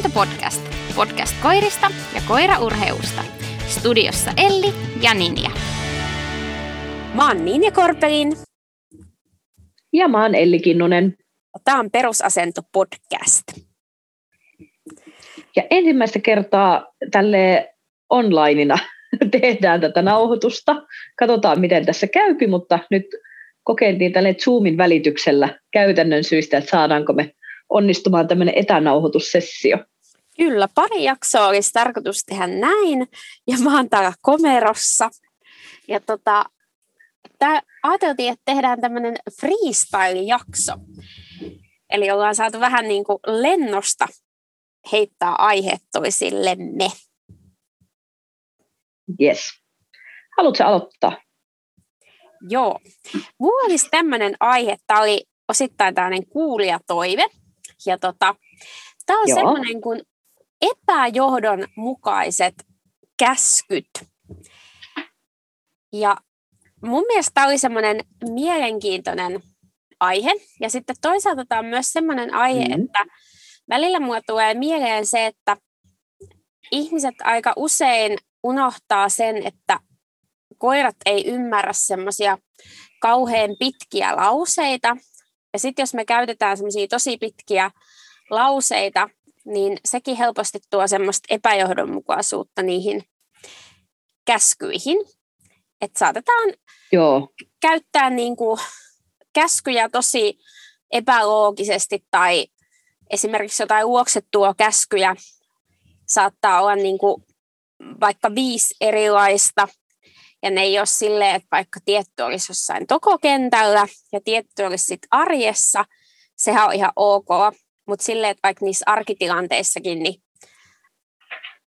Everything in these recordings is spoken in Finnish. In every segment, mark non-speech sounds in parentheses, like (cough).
Asento Podcast. Podcast koirista ja koiraurheusta. Studiossa Elli ja Ninja. Mä oon Ninja Korpelin. Ja mä oon Elli Kinnunen. Tämä on Perusasento Podcast. Ja ensimmäistä kertaa tälle onlineina (laughs) tehdään tätä nauhoitusta. Katsotaan, miten tässä käypi, mutta nyt kokeiltiin tälle Zoomin välityksellä käytännön syistä, että saadaanko me onnistumaan tämmöinen etänauhoitussessio. Kyllä, pari jaksoa olisi tarkoitus tehdä näin, ja mä oon täällä komerossa. Ja tota, tää, ajateltiin, että tehdään tämmöinen freestyle-jakso. Eli ollaan saatu vähän niin kuin lennosta heittää aiheet toisillemme. Yes. Haluatko aloittaa? Joo. Mulla olisi tämmöinen aihe, tämä oli osittain tämmöinen kuulijatoive. Ja tota, tämä on Joo. semmoinen kuin epäjohdonmukaiset käskyt. Ja mun mielestä tämä oli semmoinen mielenkiintoinen aihe. Ja sitten toisaalta tämä on myös semmoinen aihe, mm. että välillä mulle tulee mieleen se, että ihmiset aika usein unohtaa sen, että koirat ei ymmärrä semmoisia kauhean pitkiä lauseita. Ja sitten jos me käytetään semmoisia tosi pitkiä lauseita, niin sekin helposti tuo semmoista epäjohdonmukaisuutta niihin käskyihin. Että saatetaan Joo. käyttää niinku käskyjä tosi epäloogisesti tai esimerkiksi jotain luoksettua käskyjä saattaa olla niinku vaikka viisi erilaista ja ne ei ole silleen, että vaikka tietty olisi jossain tokokentällä ja tietty olisi sit arjessa, sehän on ihan ok, mutta silleen, että vaikka niissä arkitilanteissakin, niin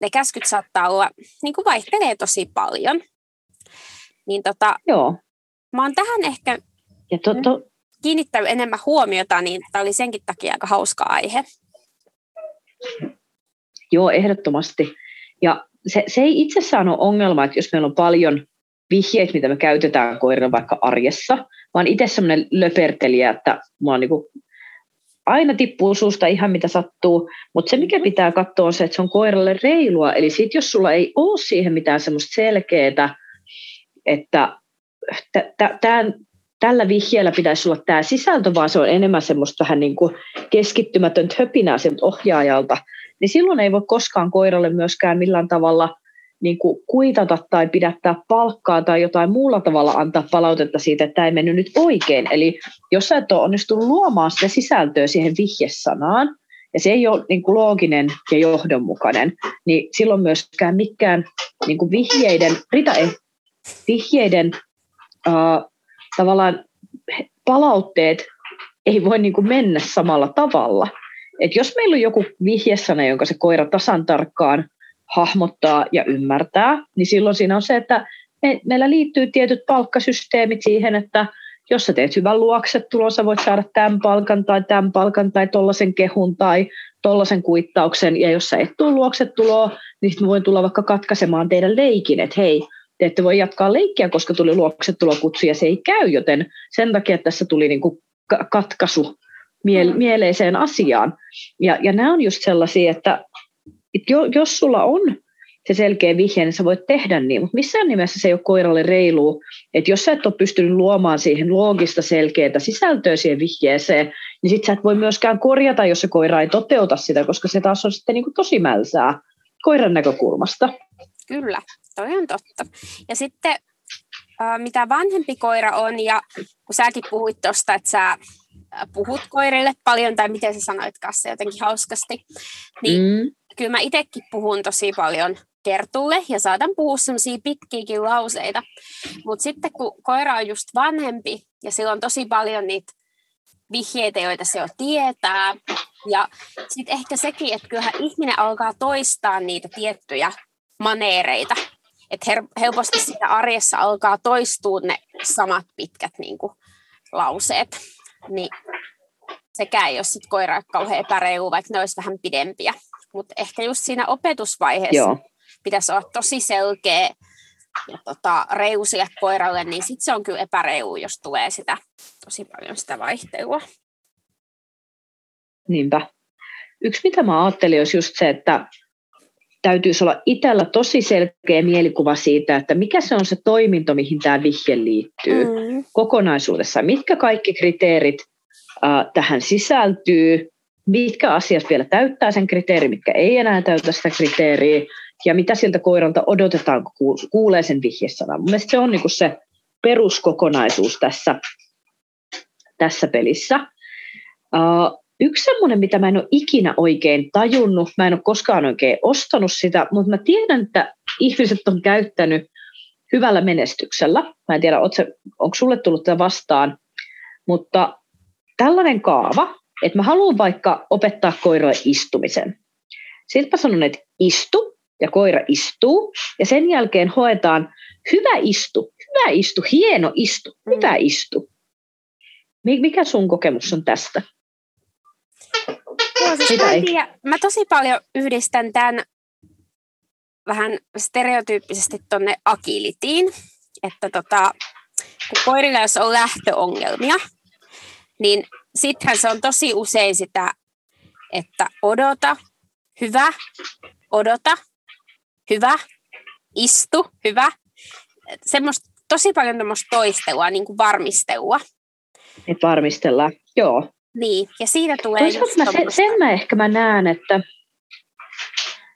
ne käskyt saattaa olla, niin kuin vaihtelee tosi paljon. Niin tota, Joo. mä oon tähän ehkä ja to, to... kiinnittänyt enemmän huomiota, niin tämä oli senkin takia aika hauska aihe. Joo, ehdottomasti. Ja se, se ei itsessään ole ongelma, että jos meillä on paljon vihjeitä, mitä me käytetään koirilla vaikka arjessa, vaan itse semmoinen löpertelijä, että mä oon niin kuin, aina tippuu suusta ihan mitä sattuu, mutta se mikä pitää katsoa on se, että se on koiralle reilua, eli sit jos sulla ei ole siihen mitään semmoista selkeää, että tämän, tällä vihjeellä pitäisi olla tämä sisältö, vaan se on enemmän semmoista vähän niin kuin keskittymätöntä höpinää sieltä ohjaajalta, niin silloin ei voi koskaan koiralle myöskään millään tavalla niin kuin kuitata tai pidättää palkkaa tai jotain muulla tavalla antaa palautetta siitä, että tämä ei mennyt nyt oikein. Eli jos sä et ole onnistunut luomaan sitä sisältöä siihen vihjesanaan, ja se ei ole niin kuin looginen ja johdonmukainen, niin silloin myöskään mikään niin kuin vihjeiden, Rita ei, vihjeiden äh, tavallaan palautteet ei voi niin kuin mennä samalla tavalla. Et jos meillä on joku vihjesana, jonka se koira tasan tarkkaan hahmottaa ja ymmärtää, niin silloin siinä on se, että me, meillä liittyy tietyt palkkasysteemit siihen, että jos sä teet hyvän luoksetulon, sä voit saada tämän palkan tai tämän palkan tai tollaisen kehun tai tollaisen kuittauksen, ja jos sä et tule luoksetuloa, niin sitten voin tulla vaikka katkaisemaan teidän leikin, että hei, te ette voi jatkaa leikkiä, koska tuli luoksetulokutsu ja se ei käy, joten sen takia tässä tuli niin kuin katkaisu mm. mieleiseen asiaan. Ja, ja nämä on just sellaisia, että että jo, jos sulla on se selkeä vihje, niin sä voit tehdä niin, mutta missään nimessä se ei ole koiralle reilu, että jos sä et ole pystynyt luomaan siihen loogista selkeää sisältöä siihen vihjeeseen, niin sit sä et voi myöskään korjata, jos se koira ei toteuta sitä, koska se taas on sitten niin kuin tosi mälsää koiran näkökulmasta. Kyllä, toi on totta. Ja sitten mitä vanhempi koira on, ja kun säkin puhuit tuosta, että sä puhut koirille paljon, tai miten sä sanoit kanssa jotenkin hauskasti, niin mm kyllä mä itsekin puhun tosi paljon kertulle ja saatan puhua semmoisia pitkiäkin lauseita. Mutta sitten kun koira on just vanhempi ja sillä on tosi paljon niitä vihjeitä, joita se jo tietää. Ja sitten ehkä sekin, että kyllähän ihminen alkaa toistaa niitä tiettyjä maneereita. Että helposti sitä arjessa alkaa toistua ne samat pitkät niin kuin, lauseet. Niin sekään ei ole sitten koira kauhean epäreilu, vaikka ne olisi vähän pidempiä. Mutta ehkä just siinä opetusvaiheessa Joo. pitäisi olla tosi selkeä ja tota, reilu sille koiralle, niin sitten se on kyllä epäreilu, jos tulee sitä tosi paljon sitä vaihtelua. Niinpä. yksi mitä mä ajattelin olisi just se, että täytyisi olla itsellä tosi selkeä mielikuva siitä, että mikä se on se toiminto, mihin tämä vihje liittyy mm. kokonaisuudessa. Mitkä kaikki kriteerit äh, tähän sisältyy, mitkä asiat vielä täyttää sen kriteeri, mitkä ei enää täytä sitä kriteeriä, ja mitä siltä koiralta odotetaan, kun kuulee sen vihjesanan. Mielestäni se on niin se peruskokonaisuus tässä, tässä pelissä. Uh, yksi semmoinen, mitä mä en ole ikinä oikein tajunnut, mä en ole koskaan oikein ostanut sitä, mutta mä tiedän, että ihmiset on käyttänyt hyvällä menestyksellä. Mä en tiedä, onko sulle tullut tämä vastaan, mutta tällainen kaava, että mä haluan vaikka opettaa koiralle istumisen. Sitten mä sanon, että istu, ja koira istuu, ja sen jälkeen hoetaan hyvä istu, hyvä istu, hieno istu, hyvä mm. istu. Mikä sun kokemus on tästä? Joo, siis mä, tiedä, mä tosi paljon yhdistän tämän vähän stereotyyppisesti tuonne agilitiin, että tota, kun koirilla jos on lähtöongelmia, niin sittenhän se on tosi usein sitä, että odota, hyvä, odota, hyvä, istu, hyvä. Semmoista tosi paljon toistelua, niin kuin varmistelua. Että varmistellaan, joo. Niin, ja siitä tulee just mä sen, sen mä ehkä mä näen, että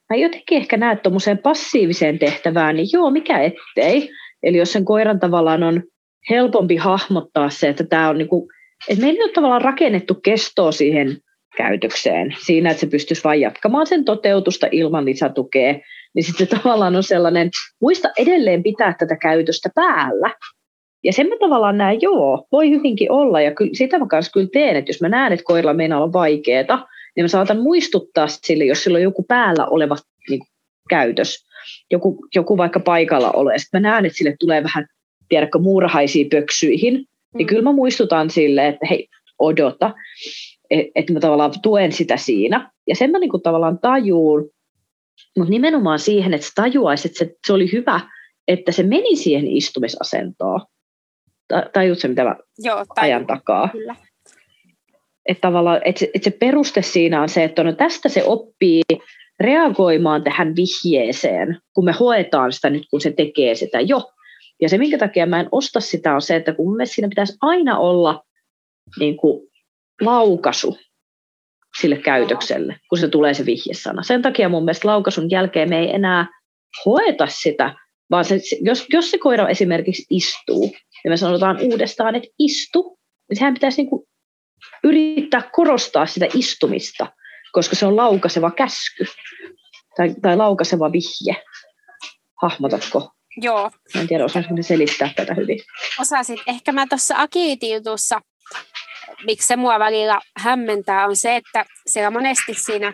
mä jotenkin ehkä näen tuommoiseen passiiviseen tehtävään, niin joo, mikä ettei. Eli jos sen koiran tavallaan on helpompi hahmottaa se, että tämä on niinku, että meillä on tavallaan rakennettu kestoa siihen käytökseen siinä, että se pystyisi vain jatkamaan sen toteutusta ilman lisätukea, niin sitten tavallaan on sellainen, muista edelleen pitää tätä käytöstä päällä, ja sen mä tavallaan näen, joo, voi hyvinkin olla, ja kyllä, sitä mä kanssa kyllä teen, että jos mä näen, että koiralla meinaa olla vaikeaa, niin mä saatan muistuttaa sille, jos sillä on joku päällä oleva niin käytös, joku, joku vaikka paikalla ole, sitten mä näen, että sille tulee vähän, tiedätkö, muurahaisiin pöksyihin, niin mm. kyllä mä muistutan sille, että hei, odota, että et mä tavallaan tuen sitä siinä. Ja sen mä niin kuin tavallaan tajuun, mutta nimenomaan siihen, että se tajuaisi, että se, se oli hyvä, että se meni siihen istumisasentoon tajutko mitä mä Joo, ajan takaa? Kyllä. Että tavallaan, että se, että se peruste siinä on se, että no tästä se oppii reagoimaan tähän vihjeeseen, kun me hoetaan sitä nyt, kun se tekee sitä jo. Ja se, minkä takia mä en osta sitä, on se, että kun me siinä pitäisi aina olla niin kuin laukaisu sille käytökselle, kun se tulee se vihjesana. Sen takia mun mielestä laukaisun jälkeen me ei enää hoeta sitä, vaan se, jos, jos se koira esimerkiksi istuu, ja me sanotaan uudestaan, että istu, niin sehän pitäisi niin kuin yrittää korostaa sitä istumista, koska se on laukaiseva käsky tai, tai laukaiseva vihje. Hahmotatko? Joo. Mä en tiedä, osaanko selittää tätä hyvin. Osasit. Ehkä mä tuossa agility-jutussa, miksi se mua välillä hämmentää, on se, että siellä monesti siinä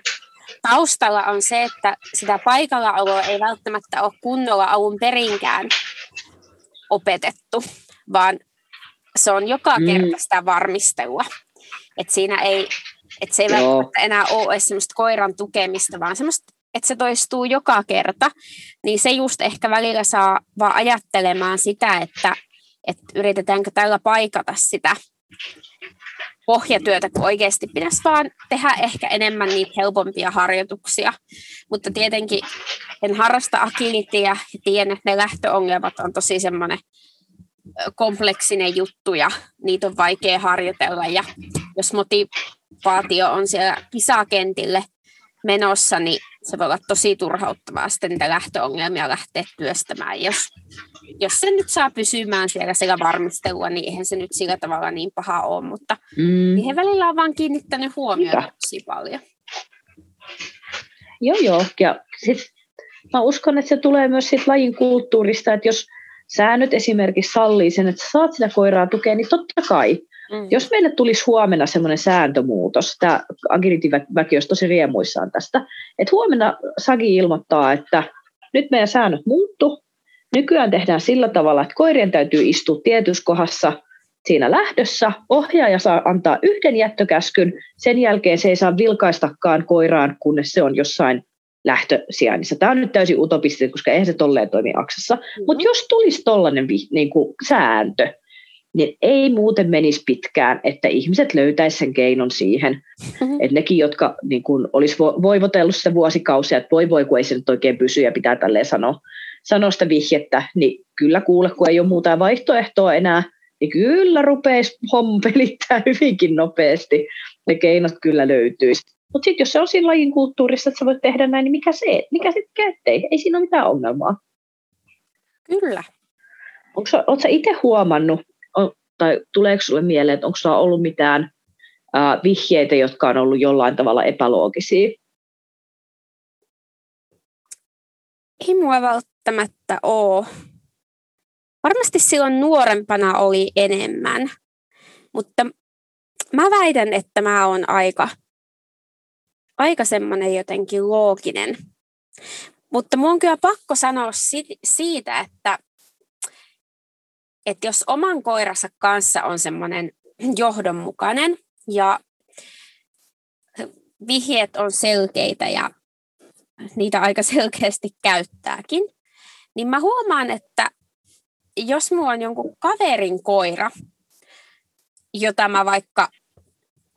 taustalla on se, että sitä paikallaoloa ei välttämättä ole kunnolla alun perinkään opetettu vaan se on joka mm. kerta sitä varmistelua. Että siinä ei, että se ei Joo. välttämättä enää ole semmoista koiran tukemista, vaan semmoista, että se toistuu joka kerta, niin se just ehkä välillä saa vaan ajattelemaan sitä, että, että yritetäänkö tällä paikata sitä pohjatyötä, kun oikeasti pitäisi vaan tehdä ehkä enemmän niitä helpompia harjoituksia. Mutta tietenkin en harrasta agilitia ja tiedän, että ne lähtöongelmat on tosi semmoinen kompleksinen juttu ja niitä on vaikea harjoitella. Ja jos motivaatio on siellä kisakentille menossa, niin se voi olla tosi turhauttavaa sitten niitä lähtöongelmia lähteä työstämään. Jos, jos se nyt saa pysymään siellä siellä varmistelua, niin eihän se nyt sillä tavalla niin paha ole, mutta mm. siihen välillä on vaan kiinnittänyt huomiota tosi paljon. Joo, joo. Ja sit mä uskon, että se tulee myös siitä lajin kulttuurista, että jos säännöt esimerkiksi sallii sen, että saat sitä koiraa tukea, niin totta kai. Mm. Jos meille tulisi huomenna semmoinen sääntömuutos, tämä Agility-väki olisi tosi riemuissaan tästä, että huomenna Sagi ilmoittaa, että nyt meidän säännöt muuttu. Nykyään tehdään sillä tavalla, että koirien täytyy istua tietyssä kohdassa siinä lähdössä. Ohjaaja saa antaa yhden jättökäskyn, sen jälkeen se ei saa vilkaistakaan koiraan, kunnes se on jossain lähtösijainnissa. Tämä on nyt täysin utopistista, koska eihän se tolleen toimi aksassa. Mm-hmm. Mutta jos tulisi tollainen niin kuin, sääntö, niin ei muuten menisi pitkään, että ihmiset löytäisivät sen keinon siihen. Mm-hmm. Että nekin, jotka niin kun olisi voivotellut sitä vuosikausia, että voi voi, kun ei se nyt oikein pysy ja pitää tälleen sanoa, sanoa sitä vihjettä, niin kyllä kuule, kun ei ole muuta vaihtoehtoa enää, niin kyllä rupeisi homma pelittää (laughs) hyvinkin nopeasti. Ne keinot kyllä löytyisi. Mutta sitten jos se on siinä lajin kulttuurissa, että sä voit tehdä näin, niin mikä se, mikä sitten ettei? Ei siinä ole mitään ongelmaa. Kyllä. Oletko itse huomannut, tai tuleeko sinulle mieleen, että onko sinulla ollut mitään äh, vihjeitä, jotka on ollut jollain tavalla epäloogisia? Ei mua välttämättä ole. Varmasti silloin nuorempana oli enemmän, mutta mä väitän, että mä oon aika, aika semmoinen jotenkin looginen. Mutta mun on kyllä pakko sanoa siitä, että, että jos oman koiransa kanssa on semmoinen johdonmukainen ja vihjeet on selkeitä ja niitä aika selkeästi käyttääkin, niin mä huomaan, että jos mulla on jonkun kaverin koira, jota mä vaikka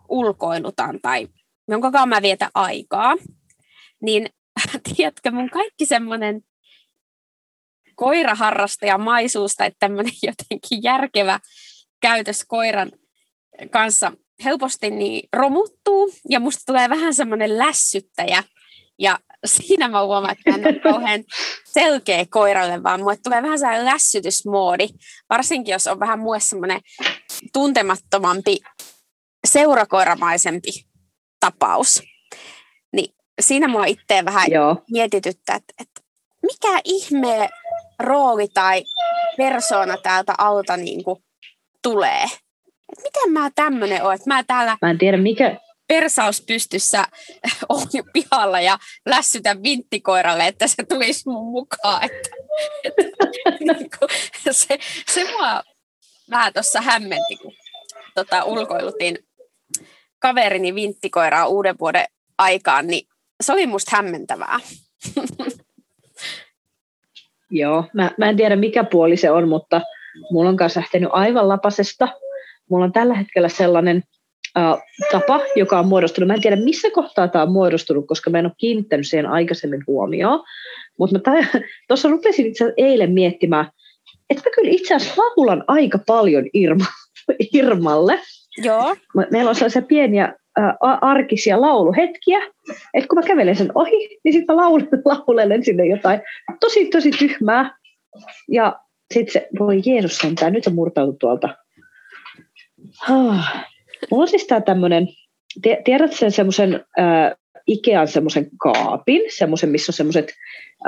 ulkoilutan tai jonka kanssa mä vietän aikaa, niin (laughs) tiedätkö, mun kaikki semmoinen koiraharrastajamaisuus tai tämmöinen (laughs) jotenkin järkevä käytös koiran kanssa helposti niin romuttuu ja musta tulee vähän semmoinen lässyttäjä ja siinä mä huomaan, että mä en ole kauhean selkeä koiralle, vaan mulle tulee vähän sellainen lässytysmoodi, varsinkin jos on vähän mulle semmoinen tuntemattomampi, seurakoiramaisempi tapaus. Niin siinä mua itse vähän Joo. mietityttää, että, että mikä ihme rooli tai persoona täältä alta niin kuin tulee. Et miten mä tämmöinen oon, että mä täällä... Mä en tiedä, mikä, persaus pystyssä on pihalla ja lässytä vinttikoiralle, että se tulisi mun mukaan. Että, että, niin kuin, se, se mua vähän tuossa hämmenti, kun tota, ulkoilutin kaverini vinttikoiraa uuden vuoden aikaan, niin se oli musta hämmentävää. Joo, mä, mä en tiedä mikä puoli se on, mutta mulla on kanssa lähtenyt aivan lapasesta. Mulla on tällä hetkellä sellainen äh, tapa, joka on muodostunut. Mä en tiedä, missä kohtaa tämä on muodostunut, koska mä en ole kiinnittänyt siihen aikaisemmin huomioon. Mutta tuossa (laughs) rupesin itse eilen miettimään, että mä kyllä itse asiassa laulan aika paljon Irma, (laughs) Irmalle. Joo. Meillä on sellaisia pieniä arkisia lauluhetkiä, että kun mä kävelen sen ohi, niin sitten mä laulen, (laughs) laulelen sinne jotain tosi, tosi tyhmää. Ja sitten se, voi Jeesus sentään, nyt se murtautu tuolta. Ah. Mulla on siis tää tämmönen, tiedätkö sen semmoisen äh, Ikean semmoisen kaapin, semmoisen, missä on semmoiset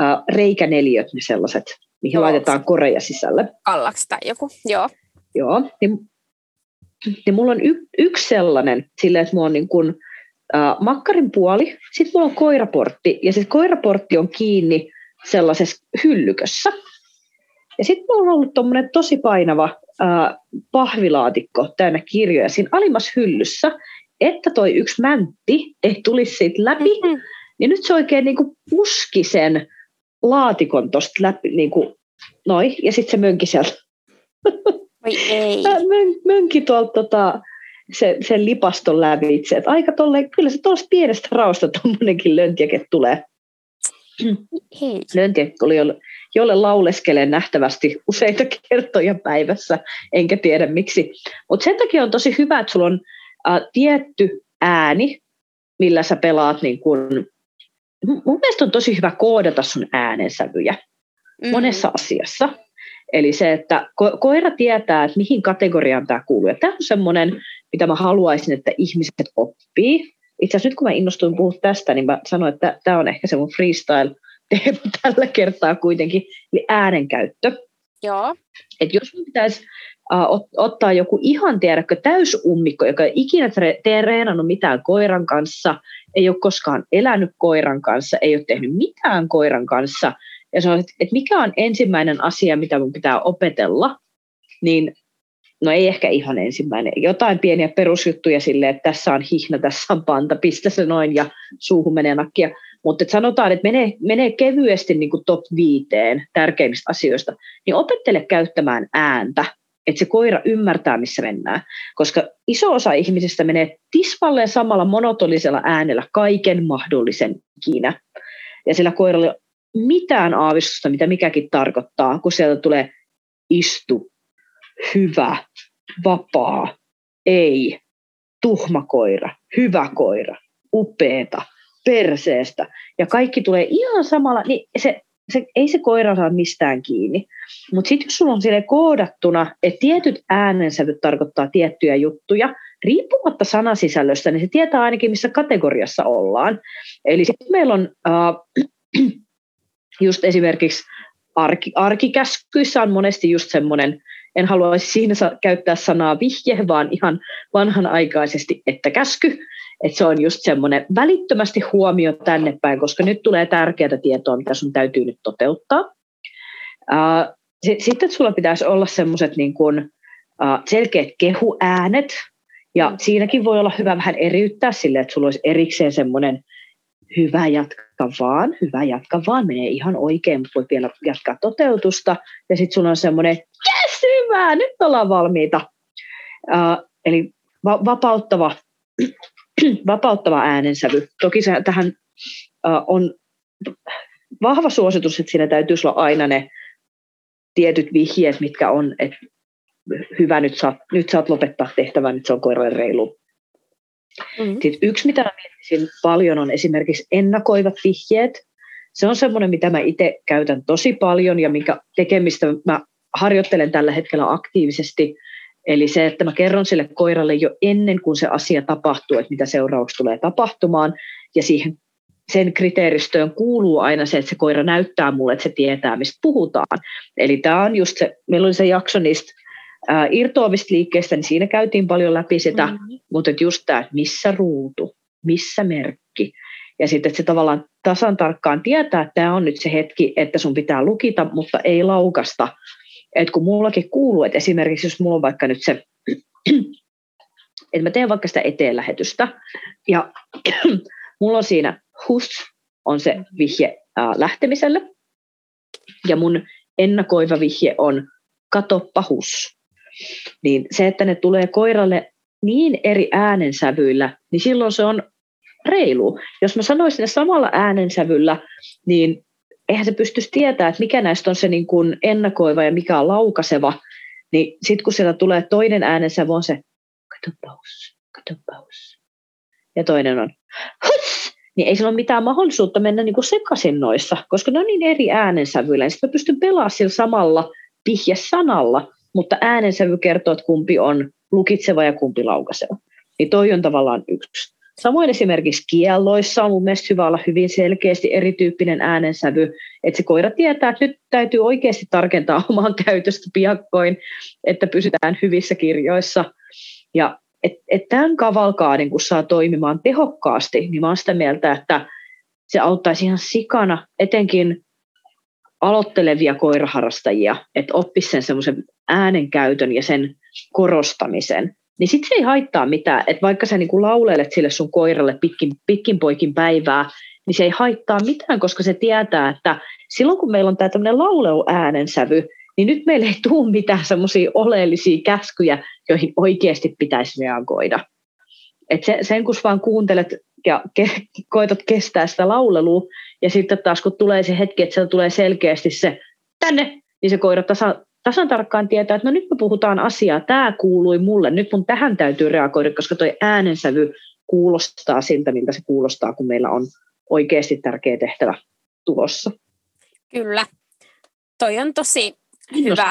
äh, reikäneliöt, ne sellaiset, mihin joo. laitetaan koreja sisälle. Kallaksi tai joku, joo. Joo, niin, niin mulla on y, yksi sellainen, silleen, että mulla on niin kuin, äh, makkarin puoli, sitten mulla on koiraportti, ja sitten koiraportti on kiinni sellaisessa hyllykössä. Ja sitten mulla on ollut tuommoinen tosi painava äh, pahvilaatikko täynnä kirjoja siinä alimmassa hyllyssä, että toi yksi mäntti ei tulisi siitä läpi, mm-hmm. niin nyt se oikein niin kuin puski sen laatikon tuosta läpi, niin kuin, noi, ja sitten se mönki sieltä. (laughs) Oi ei. Mön, mönki tuolta tota, se, sen lipaston lävitse. Et aika tolle, kyllä se tuosta pienestä raosta tuommoinenkin löntiäke tulee. Hei. Löntiäke tuli jolle lauleskelen nähtävästi useita kertoja päivässä, enkä tiedä miksi. Mutta sen takia on tosi hyvä, että sulla on äh, tietty ääni, millä sä pelaat niin kun, mun mielestä on tosi hyvä koodata sun äänensävyjä mm. monessa asiassa. Eli se, että ko- koira tietää, että mihin kategoriaan tämä kuuluu. Ja tämä on semmoinen, mitä mä haluaisin, että ihmiset oppii. Itse asiassa nyt kun mä innostuin puhua tästä, niin mä sanoin, että tämä on ehkä se mun freestyle (laughs) teema tällä kertaa kuitenkin, eli äänenkäyttö. Joo. Et jos mun pitäisi uh, ottaa joku ihan tiedäkö täysummikko, joka ei ikinä treenannut mitään koiran kanssa, ei ole koskaan elänyt koiran kanssa, ei ole tehnyt mitään koiran kanssa, ja sanoit, että, että mikä on ensimmäinen asia, mitä mun pitää opetella, niin no ei ehkä ihan ensimmäinen, jotain pieniä perusjuttuja silleen, että tässä on hihna, tässä on panta, pistä se noin ja suuhun menee nakkia. Mutta et sanotaan, että menee, menee kevyesti niin kuin top viiteen tärkeimmistä asioista, niin opettele käyttämään ääntä. että se koira ymmärtää, missä mennään. Koska iso osa ihmisistä menee tismalleen samalla monotonisella äänellä kaiken mahdollisen ikinä. Ja sillä koiralla mitään aavistusta, mitä mikäkin tarkoittaa, kun sieltä tulee istu, hyvä, vapaa, ei, tuhma koira, hyvä koira, upeeta, perseestä. Ja kaikki tulee ihan samalla, niin se, se, ei se koira saa mistään kiinni. Mutta sitten jos sulla on sille koodattuna, että tietyt äänensävyt tarkoittaa tiettyjä juttuja, riippumatta sanasisällöstä, niin se tietää ainakin, missä kategoriassa ollaan. Eli sitten meillä on äh, just esimerkiksi arki, arkikäskyissä on monesti just semmoinen, en haluaisi siinä käyttää sanaa vihje, vaan ihan vanhanaikaisesti, että käsky. Että se on just semmoinen välittömästi huomio tänne päin, koska nyt tulee tärkeää tietoa, mitä sun täytyy nyt toteuttaa. Sitten sulla pitäisi olla semmoiset niin kuin, selkeät kehuäänet, ja siinäkin voi olla hyvä vähän eriyttää sille, että sulla olisi erikseen semmoinen hyvä jatka vaan, hyvä jatka vaan, menee ihan oikein, mutta voi vielä jatkaa toteutusta. Ja sitten sulla on semmoinen, yes, hyvä, nyt ollaan valmiita. Uh, eli va- vapauttava, (clears throat) vapauttava äänensävy. Toki se, tähän uh, on vahva suositus, että siinä täytyy olla aina ne tietyt vihjeet, mitkä on, että hyvä, nyt saat, nyt saat lopettaa tehtävän, nyt se on koiralle reilu. Mm-hmm. Sitten yksi, mitä mä miettisin paljon, on esimerkiksi ennakoivat vihjeet. Se on semmoinen, mitä mä itse käytän tosi paljon ja minkä tekemistä mä harjoittelen tällä hetkellä aktiivisesti. Eli se, että mä kerron sille koiralle jo ennen kuin se asia tapahtuu, että mitä seuraavaksi tulee tapahtumaan. Ja siihen sen kriteeristöön kuuluu aina se, että se koira näyttää mulle, että se tietää, mistä puhutaan. Eli tämä on just se, meillä oli se jakso niistä ää, irtoavista liikkeistä, niin siinä käytiin paljon läpi sitä, mm-hmm. mutta että just tämä, missä ruutu, missä merkki. Ja sitten, että se tavallaan tasan tarkkaan tietää, että tämä on nyt se hetki, että sun pitää lukita, mutta ei laukasta. Että kun mullakin kuuluu, että esimerkiksi jos mulla on vaikka nyt se, (clears throat) että mä teen vaikka sitä eteenlähetystä, ja (clears throat) mulla on siinä hus, on se vihje ää, lähtemiselle, ja mun ennakoiva vihje on katoppa hus niin se, että ne tulee koiralle niin eri äänensävyillä, niin silloin se on reilu. Jos mä sanoisin ne samalla äänensävyllä, niin eihän se pystyisi tietää, että mikä näistä on se niin kuin ennakoiva ja mikä on laukaseva. Niin sitten kun sieltä tulee toinen äänensävy, on se katopaus, katopaus. Ja toinen on huts, niin ei sillä ole mitään mahdollisuutta mennä niin kuin sekaisin noissa, koska ne on niin eri äänensävyillä. Sitten mä pystyn pelaamaan sillä samalla vihjesanalla, mutta äänensävy kertoo, että kumpi on lukitseva ja kumpi laukaiseva. Niin toi on tavallaan yksi. Samoin esimerkiksi kielloissa on mun mielestä hyvä olla hyvin selkeästi erityyppinen äänensävy, että se koira tietää, että nyt täytyy oikeasti tarkentaa (laughs) omaa käytöstä piakkoin, että pysytään hyvissä kirjoissa. Ja että et tämän kavalkaadin, kun saa toimimaan tehokkaasti, niin mä oon sitä mieltä, että se auttaisi ihan sikana, etenkin aloittelevia koiraharrastajia, että oppisi sen semmoisen äänenkäytön ja sen korostamisen, niin sitten se ei haittaa mitään, että vaikka sä niinku laulelet sille sun koiralle pitkin, pitkin poikin päivää, niin se ei haittaa mitään, koska se tietää, että silloin kun meillä on tämä tämmöinen lauleuäänensävy, niin nyt meillä ei tule mitään semmoisia oleellisia käskyjä, joihin oikeasti pitäisi reagoida. Et se, sen kun vaan kuuntelet ja ke, koetat kestää sitä laulelua, ja sitten taas kun tulee se hetki, että sieltä tulee selkeästi se tänne, niin se koira tasa, tasan tarkkaan tietää, että no nyt me puhutaan asiaa, tämä kuului mulle, nyt mun tähän täytyy reagoida, koska tuo äänensävy kuulostaa siltä, miltä se kuulostaa, kun meillä on oikeasti tärkeä tehtävä tulossa. Kyllä. Toi on tosi hyvä.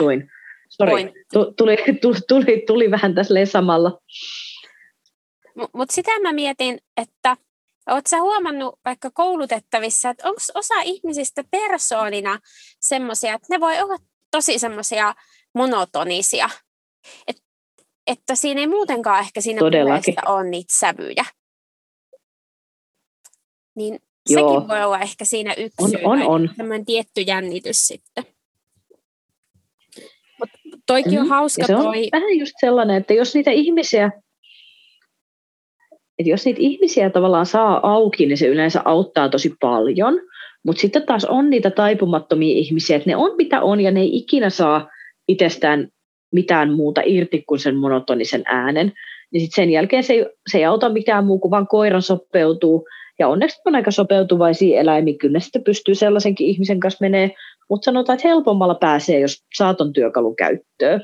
Sori, tuli, tuli, tuli, tuli vähän tässä samalla. Mutta sitä mä mietin, että Oletko sä huomannut vaikka koulutettavissa, että onko osa ihmisistä persoonina semmoisia, että ne voi olla tosi semmoisia monotonisia, Et, että siinä ei muutenkaan ehkä siinä ole niitä sävyjä. Niin Joo. sekin voi olla ehkä siinä yksi on, on, on. semmoinen tietty jännitys sitten. Mut toikin mm. on hauska ja se toi... on vähän just sellainen, että jos niitä ihmisiä, että jos niitä ihmisiä tavallaan saa auki, niin se yleensä auttaa tosi paljon. Mutta sitten taas on niitä taipumattomia ihmisiä, että ne on mitä on ja ne ei ikinä saa itsestään mitään muuta irti kuin sen monotonisen äänen. Niin sit sen jälkeen se ei, se ei auta mitään muu kuin vaan koiran sopeutuu. Ja onneksi on aika sopeutuvaisia eläimiä, kyllä sitten pystyy sellaisenkin ihmisen kanssa menee, mutta sanotaan, että helpommalla pääsee, jos saaton työkalu käyttöön.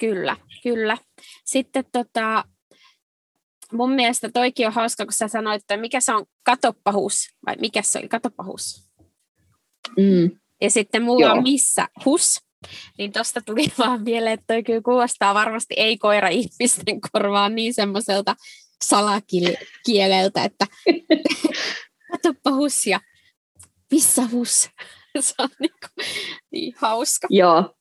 Kyllä, kyllä. Sitten tota, mun mielestä toikin on hauska, kun sä sanoit, että mikä se on katoppahus, vai mikä se oli katoppahus? Mm. Ja sitten mulla Joo. on missä hus, niin tosta tuli (laughs) vaan mieleen, että toi kyllä kuulostaa varmasti ei-koira ihmisten korvaan niin semmoiselta salakieleltä, että (laughs) katoppa hus ja missä hus. (laughs) Se on niin, kuin, niin hauska. Joo.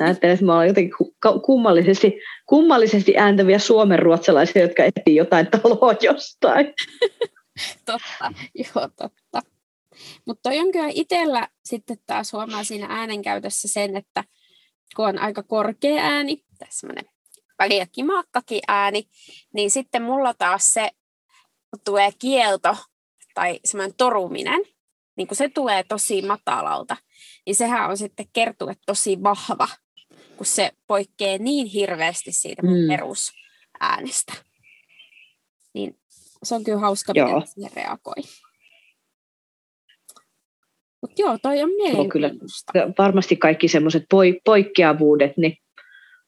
Ajattelen, että me ollaan jotenkin kummallisesti, kummallisesti ääntäviä suomenruotsalaisia, jotka etsii jotain taloa jostain. (laughs) totta, joo totta. Mutta toi on kyllä itsellä sitten taas huomaa siinä äänenkäytössä sen, että kun on aika korkea ääni, tässä väliä kimaakkakin ääni, niin sitten mulla taas se, tulee kielto tai semmoinen toruminen, niin kun se tulee tosi matalalta, niin sehän on sitten kertue tosi vahva, kun se poikkeaa niin hirveästi siitä mun mm. perusäänestä. Niin se on kyllä hauska, miten siihen reagoi. Mutta joo, toi on mielenkiintoista. Kyllä, varmasti kaikki semmoiset poikkeavuudet, niin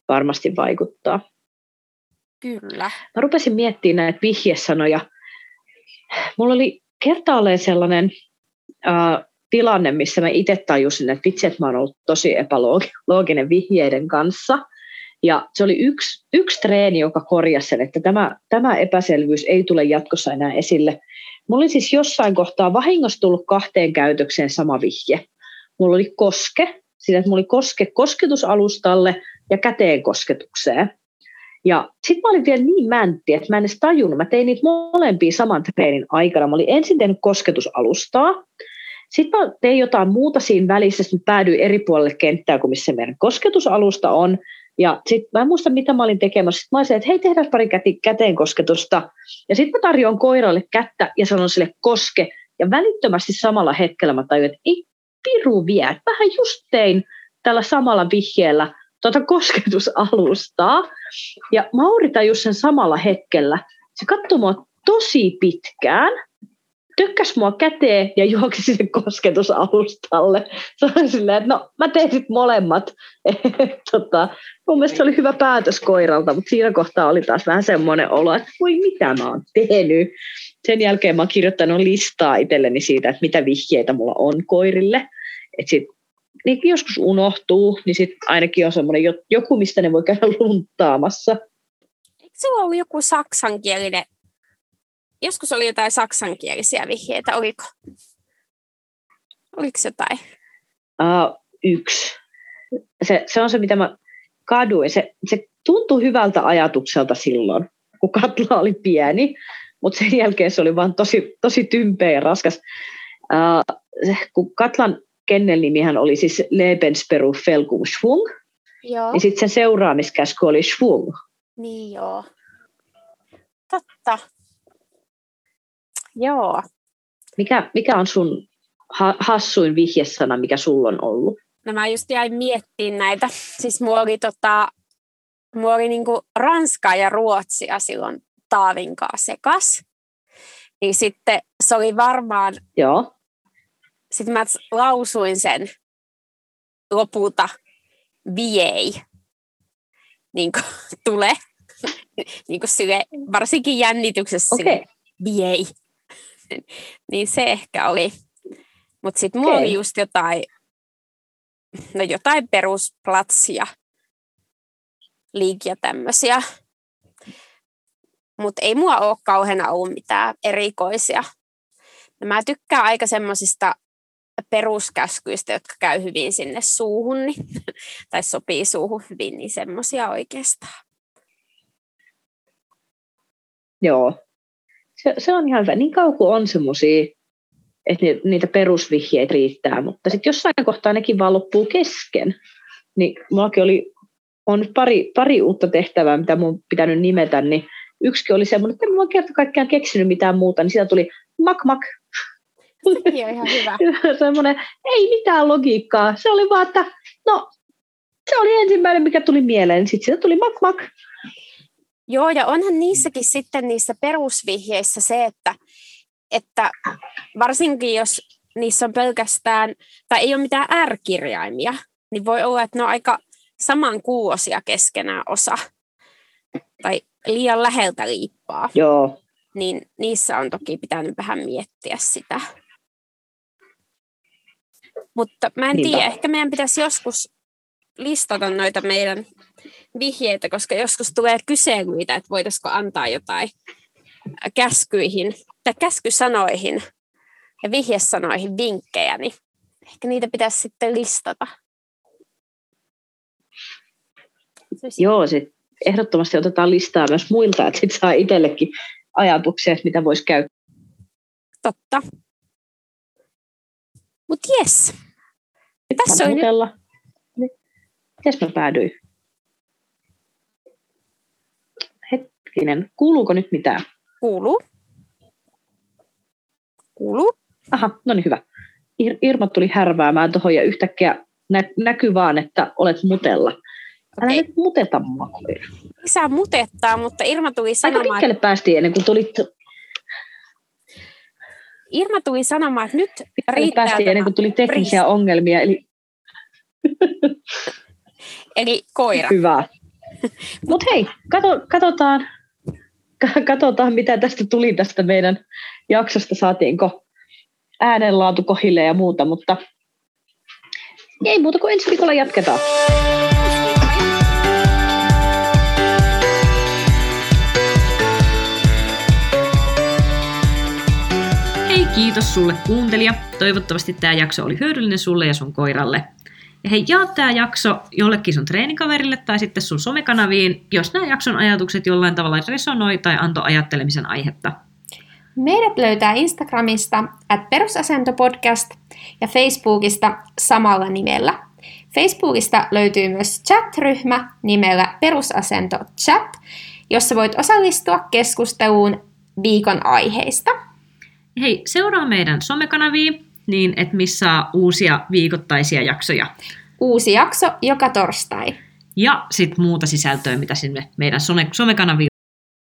varmasti vaikuttaa. Kyllä. Mä rupesin miettimään näitä vihjesanoja. Mulla oli kertaalleen sellainen äh, tilanne, missä mä itse tajusin, että vitsi, että mä oon ollut tosi epälooginen vihjeiden kanssa. Ja se oli yksi, yksi treeni, joka korjasi sen, että tämä, tämä epäselvyys ei tule jatkossa enää esille. Mulla oli siis jossain kohtaa vahingossa tullut kahteen käytökseen sama vihje. Mulla oli koske, siinä että mulla oli koske kosketusalustalle ja käteen kosketukseen. Ja sitten mä olin vielä niin mäntti, että mä en edes tajunnut. Mä tein niitä molempia saman treenin aikana. Mä olin ensin tehnyt kosketusalustaa, sitten mä tein jotain muuta siinä välissä, sitten päädyin eri puolelle kenttää kuin missä meidän kosketusalusta on. Ja sitten mä en muista, mitä mä olin tekemässä. Sitten mä olisin, että hei, tehdään pari käteen kosketusta. Ja sitten mä tarjoan koiralle kättä ja sanon sille koske. Ja välittömästi samalla hetkellä mä tajuin, että ei piru vie. Vähän just tein tällä samalla vihjeellä tuota kosketusalustaa. Ja Mauri tajus sen samalla hetkellä. Se katsoi mua tosi pitkään tökkäs mua käteen ja juoksi sinne kosketusalustalle. Sanoin silleen, että no mä tein sitten molemmat. (laughs) tota, mun mielestä se oli hyvä päätös koiralta, mutta siinä kohtaa oli taas vähän semmoinen olo, että voi mitä mä oon tehnyt. Sen jälkeen mä oon kirjoittanut listaa itselleni siitä, että mitä vihjeitä mulla on koirille. Että sit, niin joskus unohtuu, niin sitten ainakin on semmoinen joku, mistä ne voi käydä (laughs) luntaamassa. Eikö sulla ollut joku saksankielinen joskus oli jotain saksankielisiä vihjeitä, oliko? Oliko jotain? Uh, yksi. Se, se on se, mitä mä kaduin. Se, se tuntui hyvältä ajatukselta silloin, kun Katla oli pieni, mutta sen jälkeen se oli vaan tosi, tosi tympeä ja raskas. Uh, kun Katlan kennelnimihän oli siis Lebensperu Felkum Schwung, Joo. niin sitten sen seuraamiskäsky oli Schwung. Niin joo. Totta. Joo. Mikä, mikä on sun hassuin vihjesana, mikä sulla on ollut? No mä just jäin miettimään näitä. Siis mulla oli, tota, mulla oli niinku Ranskaa ja Ruotsia silloin Taavin kanssa sekas. Niin sitten se oli varmaan... Joo. Sitten mä lausuin sen lopulta viei. Niin kuin (laughs) tule. niin kuin sille, varsinkin jännityksessä okay. sille, viei. Niin se ehkä oli. Mutta sitten mulla okay. oli just jotain, no jotain perusplatsia, liikiä tämmöisiä. Mutta ei mua ole kauheana ollut mitään erikoisia. No mä tykkään aika semmoisista peruskäskyistä, jotka käy hyvin sinne suuhun, niin, (laughs) tai sopii suuhun hyvin, niin semmoisia oikeastaan. Joo, se, se on ihan hyvä. Niin kauan kuin on semmoisia, että niitä perusvihjeitä riittää, mutta sitten jossain kohtaa nekin vaan loppuu kesken. Niin mullakin oli, on pari, pari uutta tehtävää, mitä mun pitänyt nimetä, niin yksi oli semmoinen, että en mä kerta kaikkiaan keksinyt mitään muuta, niin siitä tuli mak mak. Sekin on ihan hyvä. (laughs) semmoinen, ei mitään logiikkaa. Se oli vaan, että no se oli ensimmäinen, mikä tuli mieleen. Sitten siitä tuli mak mak. Joo, ja onhan niissäkin sitten niissä perusvihjeissä se, että, että varsinkin jos niissä on pelkästään, tai ei ole mitään R-kirjaimia, niin voi olla, että ne on aika samankuuosia keskenään osa, tai liian läheltä liippaa. Joo. Niin niissä on toki pitänyt vähän miettiä sitä. Mutta mä en Niinpä. tiedä, ehkä meidän pitäisi joskus listata noita meidän vihjeitä, koska joskus tulee kyselyitä, että voitaisiko antaa jotain käskyihin tai käskysanoihin ja vihjesanoihin vinkkejä, niin ehkä niitä pitäisi sitten listata. Joo, sit ehdottomasti otetaan listaa myös muilta, että sit saa itsellekin ajatuksia, että mitä voisi käyttää. Totta. Mutta jes. Tässä oli nyt. Niin. Mites mä päädyin? Hetkinen, kuuluuko nyt mitään? kuuluu. Kuuluu. Aha, no niin hyvä. Ir- Irma tuli härväämään tuohon ja yhtäkkiä nä- näkyy vaan, että olet mutella. Älä Okei. nyt muteta mua. koira. Lisää mutettaa, mutta Irma tuli Aika sanomaan, pitkälle päästiin ennen kuin tulit, Irma tuli sanomaan, että nyt riittää päästiin ennen kuin tuli teknisiä rist- ongelmia, eli Eli koira. hyvä. (laughs) Mutta hei, kato, katsotaan, ka- katsotaan, mitä tästä tuli tästä meidän jaksosta, saatiinko äänenlaatu kohille ja muuta, mutta ei muuta kuin ensi viikolla jatketaan. Hei, kiitos sulle kuuntelija. Toivottavasti tämä jakso oli hyödyllinen sulle ja sun koiralle. Hei, jaa tämä jakso jollekin sun treenikaverille tai sitten sun somekanaviin, jos nämä jakson ajatukset jollain tavalla resonoi tai antoi ajattelemisen aihetta. Meidät löytää Instagramista at perusasentopodcast ja Facebookista samalla nimellä. Facebookista löytyy myös chat-ryhmä nimellä Perusasento Chat, jossa voit osallistua keskusteluun viikon aiheista. Hei, seuraa meidän somekanavia, niin että missä saa uusia viikoittaisia jaksoja. Uusi jakso joka torstai. Ja sitten muuta sisältöä, mitä sinne meidän some- somekanaviin